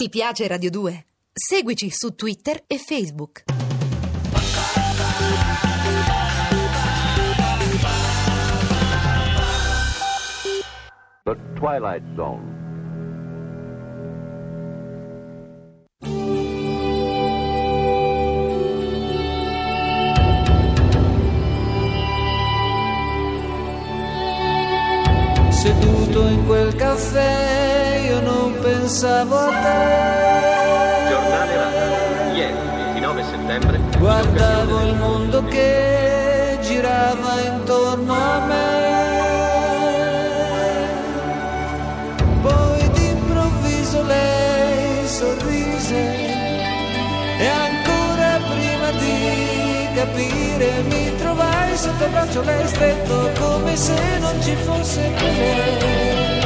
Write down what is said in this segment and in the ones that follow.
Ti piace Radio 2? Seguici su Twitter e Facebook. The Twilight Zone. Seduto in quel caffè pensavo a te. Giornale Radio. Ieri, 29 settembre. Guardavo il mondo che girava intorno a me. Poi d'improvviso lei sorrise e ancora prima di capire mi trovai sotto il braccio lei stretto come se non ci fosse più lei.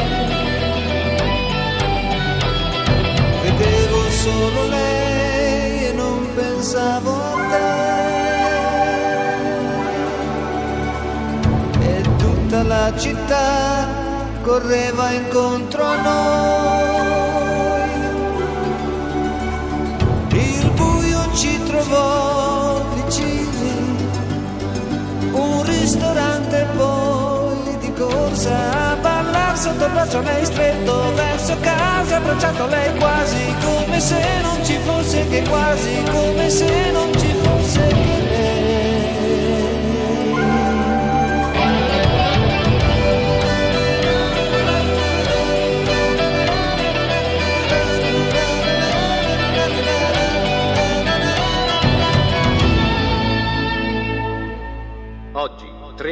La città correva incontro a noi. Il buio ci trovò vicini, un ristorante poi di corsa a ballare sotto il braccio lei stretto verso casa, abbracciato lei quasi come se non ci fosse che quasi, come se non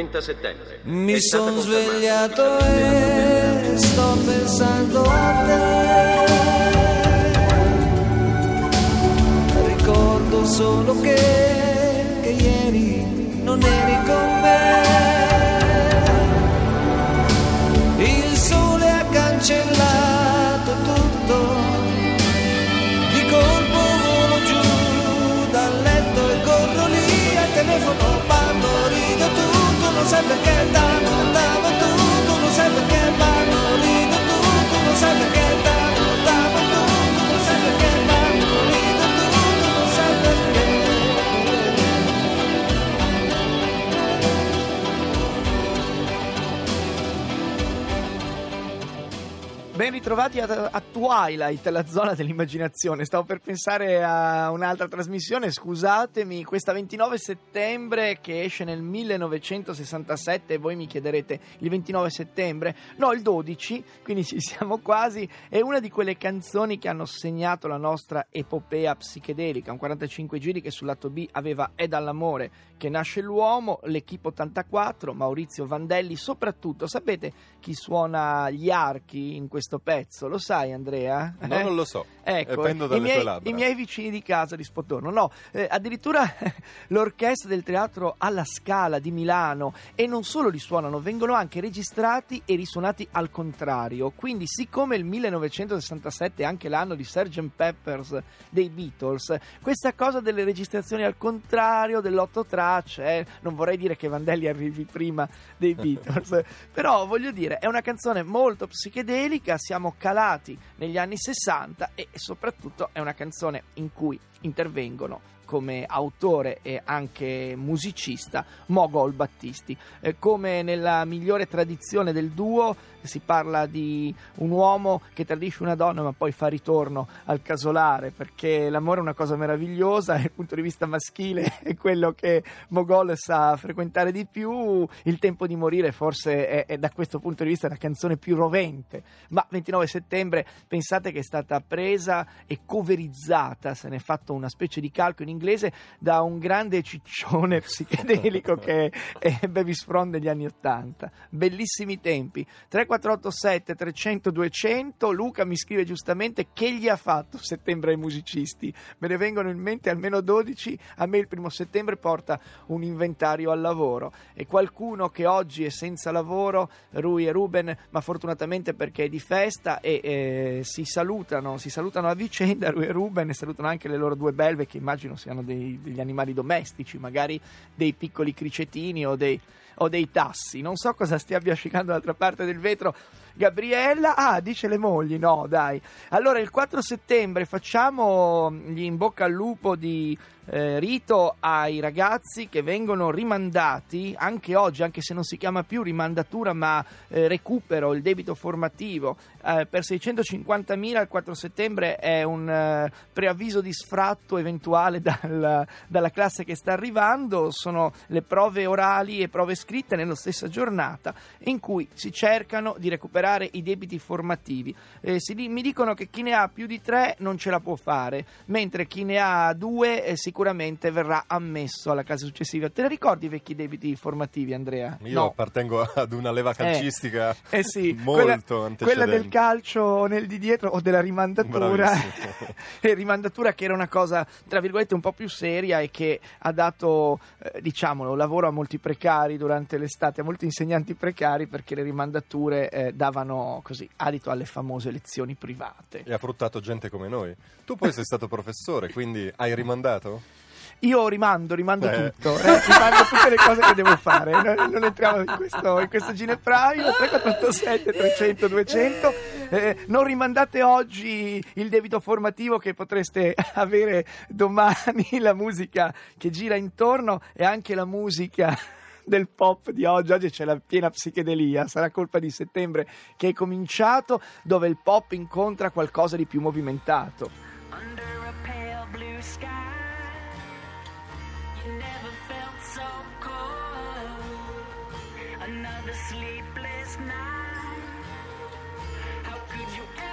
30 settembre. Mi sono svegliato e sto pensando a te. Ricordo solo che Ben ritrovati a, a Twilight, la zona dell'immaginazione. Stavo per pensare a un'altra trasmissione, scusatemi, questa 29 settembre che esce nel 1967 e voi mi chiederete il 29 settembre? No, il 12, quindi ci siamo quasi. È una di quelle canzoni che hanno segnato la nostra epopea psichedelica, un 45 giri che sul lato B aveva È dall'amore che nasce l'uomo, l'Equipe 84, Maurizio Vandelli, soprattutto sapete chi suona gli archi in questo pezzo? Lo sai Andrea? No, Eh? non lo so. Ecco, Eh, i miei, i miei vicini di casa di Spotorno. No, eh, addirittura l'orchestra del teatro alla Scala di Milano e non solo li suonano, vengono anche registrati e risuonati al contrario. Quindi, siccome il 1967 è anche l'anno di Sgt. Peppers dei Beatles, questa cosa delle registrazioni al contrario, dell'otto tracce, eh, non vorrei dire che Vandelli arrivi prima dei Beatles, però voglio dire, è una canzone molto psichedelica, siamo calati negli anni 60 e soprattutto è una canzone in cui intervengono come autore e anche musicista Mogol Battisti. Eh, come nella migliore tradizione del duo si parla di un uomo che tradisce una donna ma poi fa ritorno al casolare perché l'amore è una cosa meravigliosa e dal punto di vista maschile è quello che Mogol sa frequentare di più. Il tempo di morire forse è, è da questo punto di vista la canzone più rovente, ma 29 settembre pensate che è stata presa e coverizzata, se ne è fatto una specie di calco in inglese da un grande ciccione psichedelico che è Baby's From degli anni 80. Bellissimi tempi. 3487 300 200 Luca mi scrive giustamente che gli ha fatto settembre ai musicisti. Me ne vengono in mente almeno 12. A me il primo settembre porta un inventario al lavoro e qualcuno che oggi è senza lavoro, Rui e Ruben, ma fortunatamente perché è di festa e eh, si salutano, si salutano a vicenda Rui e Ruben e salutano anche le loro due belve che immagino siano dei- degli animali domestici, magari dei piccoli cricetini o dei, o dei tassi. Non so cosa stia biascicando dall'altra parte del vetro. Gabriella, ah, dice le mogli, no, dai. Allora, il 4 settembre facciamo gli in bocca al lupo di eh, rito ai ragazzi che vengono rimandati anche oggi, anche se non si chiama più rimandatura ma eh, recupero, il debito formativo. Eh, per 650.000 il 4 settembre è un eh, preavviso di sfratto eventuale dal, dalla classe che sta arrivando, sono le prove orali e prove scritte nella stessa giornata in cui si cercano di recuperare i debiti formativi. Eh, si, mi dicono che chi ne ha più di tre non ce la può fare, mentre chi ne ha due eh, sicuramente verrà ammesso alla classe successiva. Te ne ricordi i vecchi debiti formativi, Andrea? Io no. appartengo ad una leva calcistica eh, eh sì, molto quella, quella del calcio nel di dietro o della rimandatura. e rimandatura che era una cosa, tra virgolette, un po' più seria e che ha dato, eh, diciamolo, lavoro a molti precari durante l'estate, a molti insegnanti precari perché le rimandature eh, davano così adito alle famose lezioni private. E ha fruttato gente come noi. Tu poi sei stato professore, quindi hai rimandato? Io rimando, rimando eh. tutto, eh, rimando tutte le cose che devo fare. Non, non entriamo in questo, in questo ginepraio 3487 300 200. Eh, non rimandate oggi il debito formativo che potreste avere domani, la musica che gira intorno e anche la musica del pop di oggi. Oggi c'è la piena psichedelia, sarà colpa di settembre che è cominciato, dove il pop incontra qualcosa di più movimentato. Under a pale blue sky, you never felt so cold. Another sleepless night. How could you ever?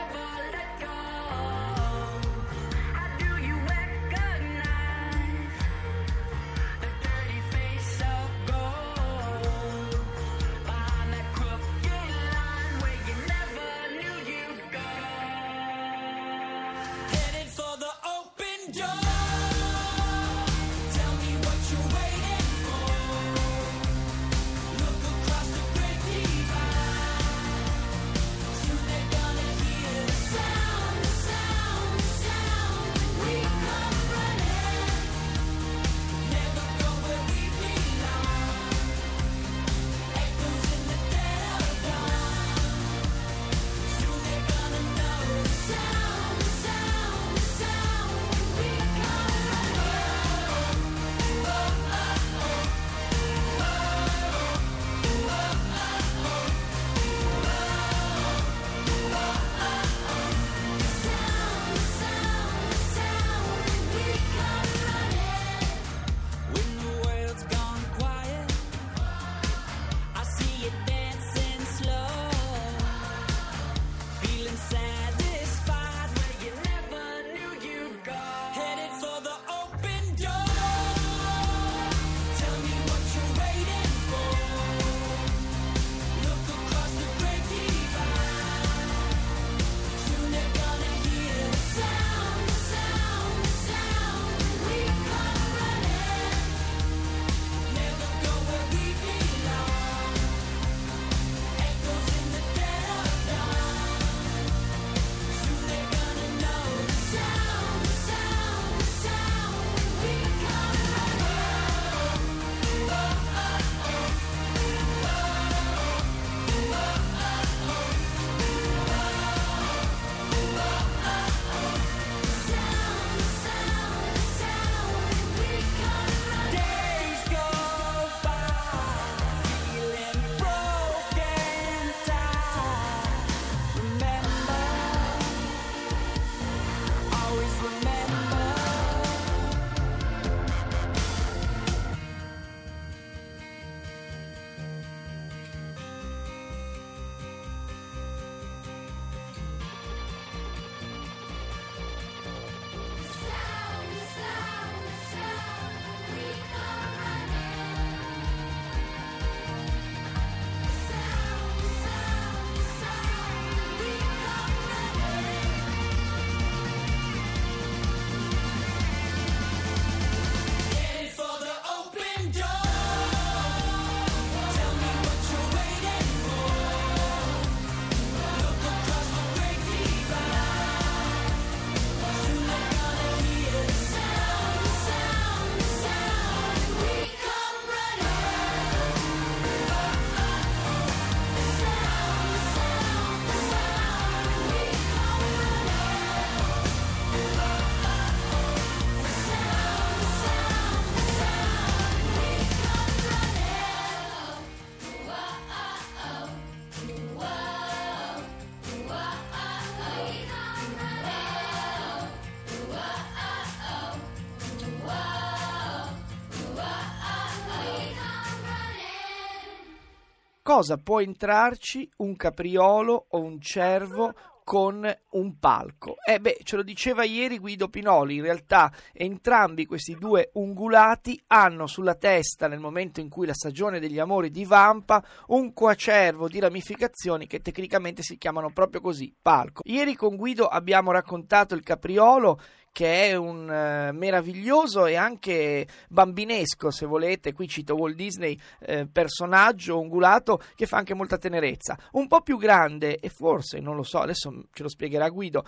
Cosa può entrarci un capriolo o un cervo con un palco. Eh beh, ce lo diceva ieri Guido Pinoli, in realtà entrambi questi due ungulati hanno sulla testa, nel momento in cui la stagione degli amori divampa, un coacervo di ramificazioni che tecnicamente si chiamano proprio così, palco. Ieri con Guido abbiamo raccontato il capriolo che è un uh, meraviglioso e anche bambinesco, se volete, qui cito Walt Disney, eh, personaggio ungulato che fa anche molta tenerezza. Un po' più grande e forse, non lo so, adesso ce lo spiegherà Guido,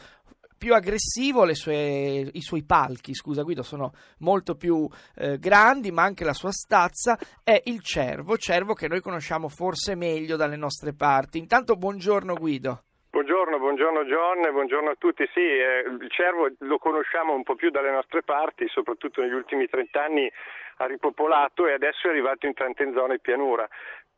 più aggressivo, sue, i suoi palchi, scusa Guido, sono molto più eh, grandi, ma anche la sua stazza è il cervo, cervo che noi conosciamo forse meglio dalle nostre parti. Intanto buongiorno Guido. Buongiorno, buongiorno John, buongiorno a tutti. Sì, eh, il cervo lo conosciamo un po' più dalle nostre parti, soprattutto negli ultimi 30 anni ha ripopolato e adesso è arrivato in tante zone pianura.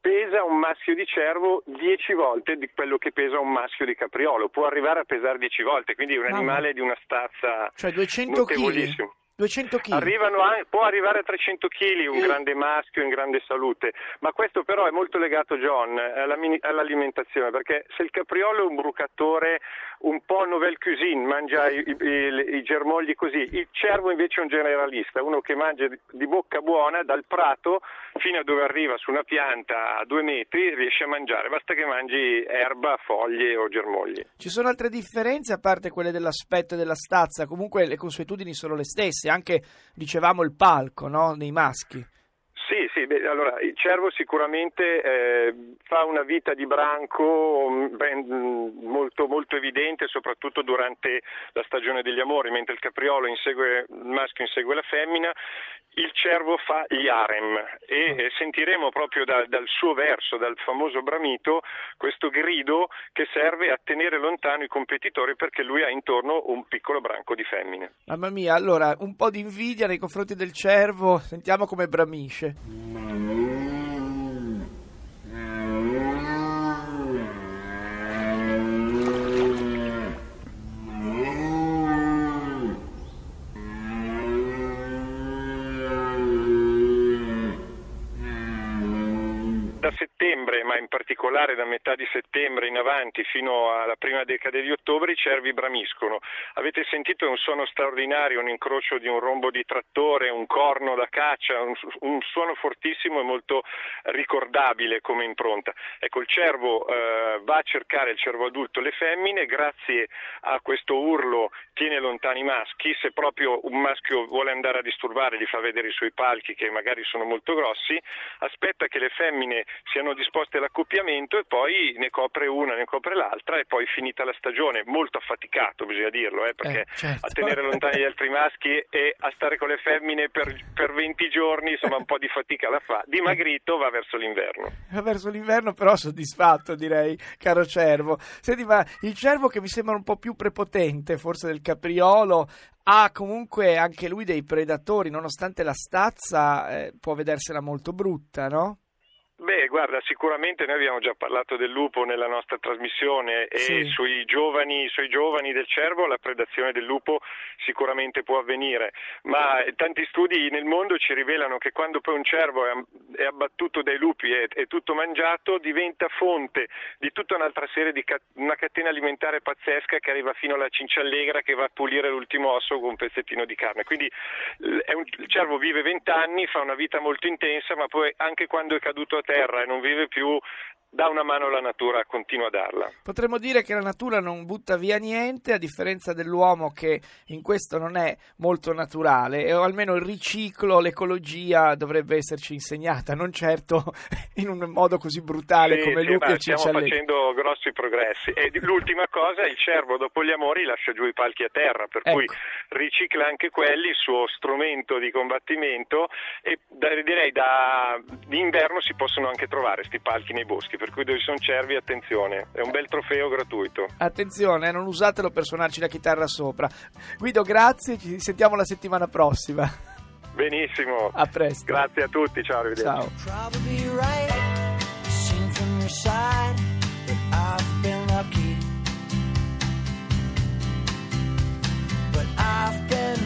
Pesa un maschio di cervo 10 volte di quello che pesa un maschio di capriolo, può arrivare a pesare 10 volte, quindi è un animale di una stazza cioè 200 notevolissima. Kg. 200 kg. A, può arrivare a 300 kg un grande maschio in grande salute, ma questo però è molto legato, John, all'alimentazione, perché se il capriolo è un brucatore un po' nouvelle cuisine, mangia i, i, i, germogli così, il cervo invece è un generalista, uno che mangia di bocca buona dal prato fino a dove arriva su una pianta a due metri, riesce a mangiare, basta che mangi erba, foglie o germogli. Ci sono altre differenze a parte quelle dell'aspetto e della stazza, comunque le consuetudini sono le stesse, anche dicevamo il palco no? nei maschi. Allora il cervo sicuramente eh, fa una vita di branco mm, ben, mm, molto, molto, evidente, soprattutto durante la stagione degli amori, mentre il capriolo insegue, il maschio insegue la femmina, il cervo fa gli harem e eh, sentiremo proprio da, dal suo verso, dal famoso bramito, questo grido che serve a tenere lontano i competitori perché lui ha intorno un piccolo branco di femmine. Mamma mia, allora un po' di invidia nei confronti del cervo, sentiamo come bramisce. Particolare da metà di settembre in avanti fino alla prima decade di ottobre, i cervi bramiscono. Avete sentito un suono straordinario, un incrocio di un rombo di trattore, un corno da caccia, un, un suono fortissimo e molto ricordabile come impronta. Ecco, il cervo eh, va a cercare il cervo adulto le femmine, grazie a questo urlo tiene lontani i maschi, se proprio un maschio vuole andare a disturbare, gli fa vedere i suoi palchi che magari sono molto grossi, aspetta che le femmine siano disposte all'accoppiamento e poi ne copre una, ne copre l'altra e poi finita la stagione, molto affaticato bisogna dirlo, eh, perché eh, certo. a tenere lontani gli altri maschi e a stare con le femmine per, per 20 giorni insomma un po' di fatica la fa, dimagrito va verso l'inverno. Va verso l'inverno però soddisfatto direi, caro cervo. Senti ma il cervo che mi sembra un po' più prepotente forse del capriolo ha comunque anche lui dei predatori, nonostante la stazza eh, può vedersela molto brutta, no? Beh, guarda, sicuramente noi abbiamo già parlato del lupo nella nostra trasmissione e sì. sui, giovani, sui giovani del cervo la predazione del lupo sicuramente può avvenire, ma tanti studi nel mondo ci rivelano che quando poi un cervo è abbattuto dai lupi e è tutto mangiato diventa fonte di tutta un'altra serie di una catena alimentare pazzesca che arriva fino alla cinciallegra che va a pulire l'ultimo osso con un pezzettino di carne. Quindi un, il cervo vive 20 anni, fa una vita molto intensa, ma poi anche quando è caduto a terra terra e non vive più dà una mano alla natura, continua a darla. Potremmo dire che la natura non butta via niente, a differenza dell'uomo che in questo non è molto naturale, o almeno il riciclo, l'ecologia dovrebbe esserci insegnata, non certo in un modo così brutale sì, come sì, Luca e Stiamo facendo grossi progressi. E l'ultima cosa, il cervo dopo gli amori lascia giù i palchi a terra, per ecco. cui ricicla anche quelli, il suo strumento di combattimento e direi da d'inverno si possono anche trovare questi palchi nei boschi per cui dove sono cervi attenzione, è un bel trofeo gratuito. Attenzione, eh, non usatelo per suonarci la chitarra sopra. Guido, grazie, ci sentiamo la settimana prossima. Benissimo. A presto. Grazie a tutti, ciao, arrivederci. I've been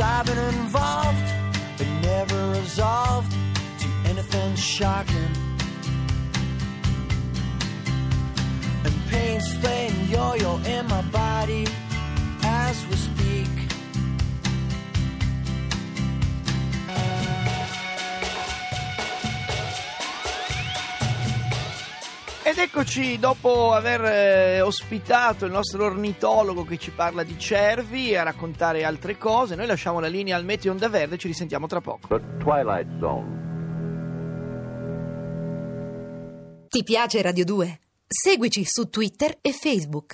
I've been involved, but never resolved to anything shocking. And pain's playing yo yo Ed eccoci dopo aver eh, ospitato il nostro ornitologo che ci parla di cervi e a raccontare altre cose. Noi lasciamo la linea al Meteo Onda Verde, ci risentiamo tra poco. The Twilight Zone. Ti piace Radio 2? Seguici su Twitter e Facebook.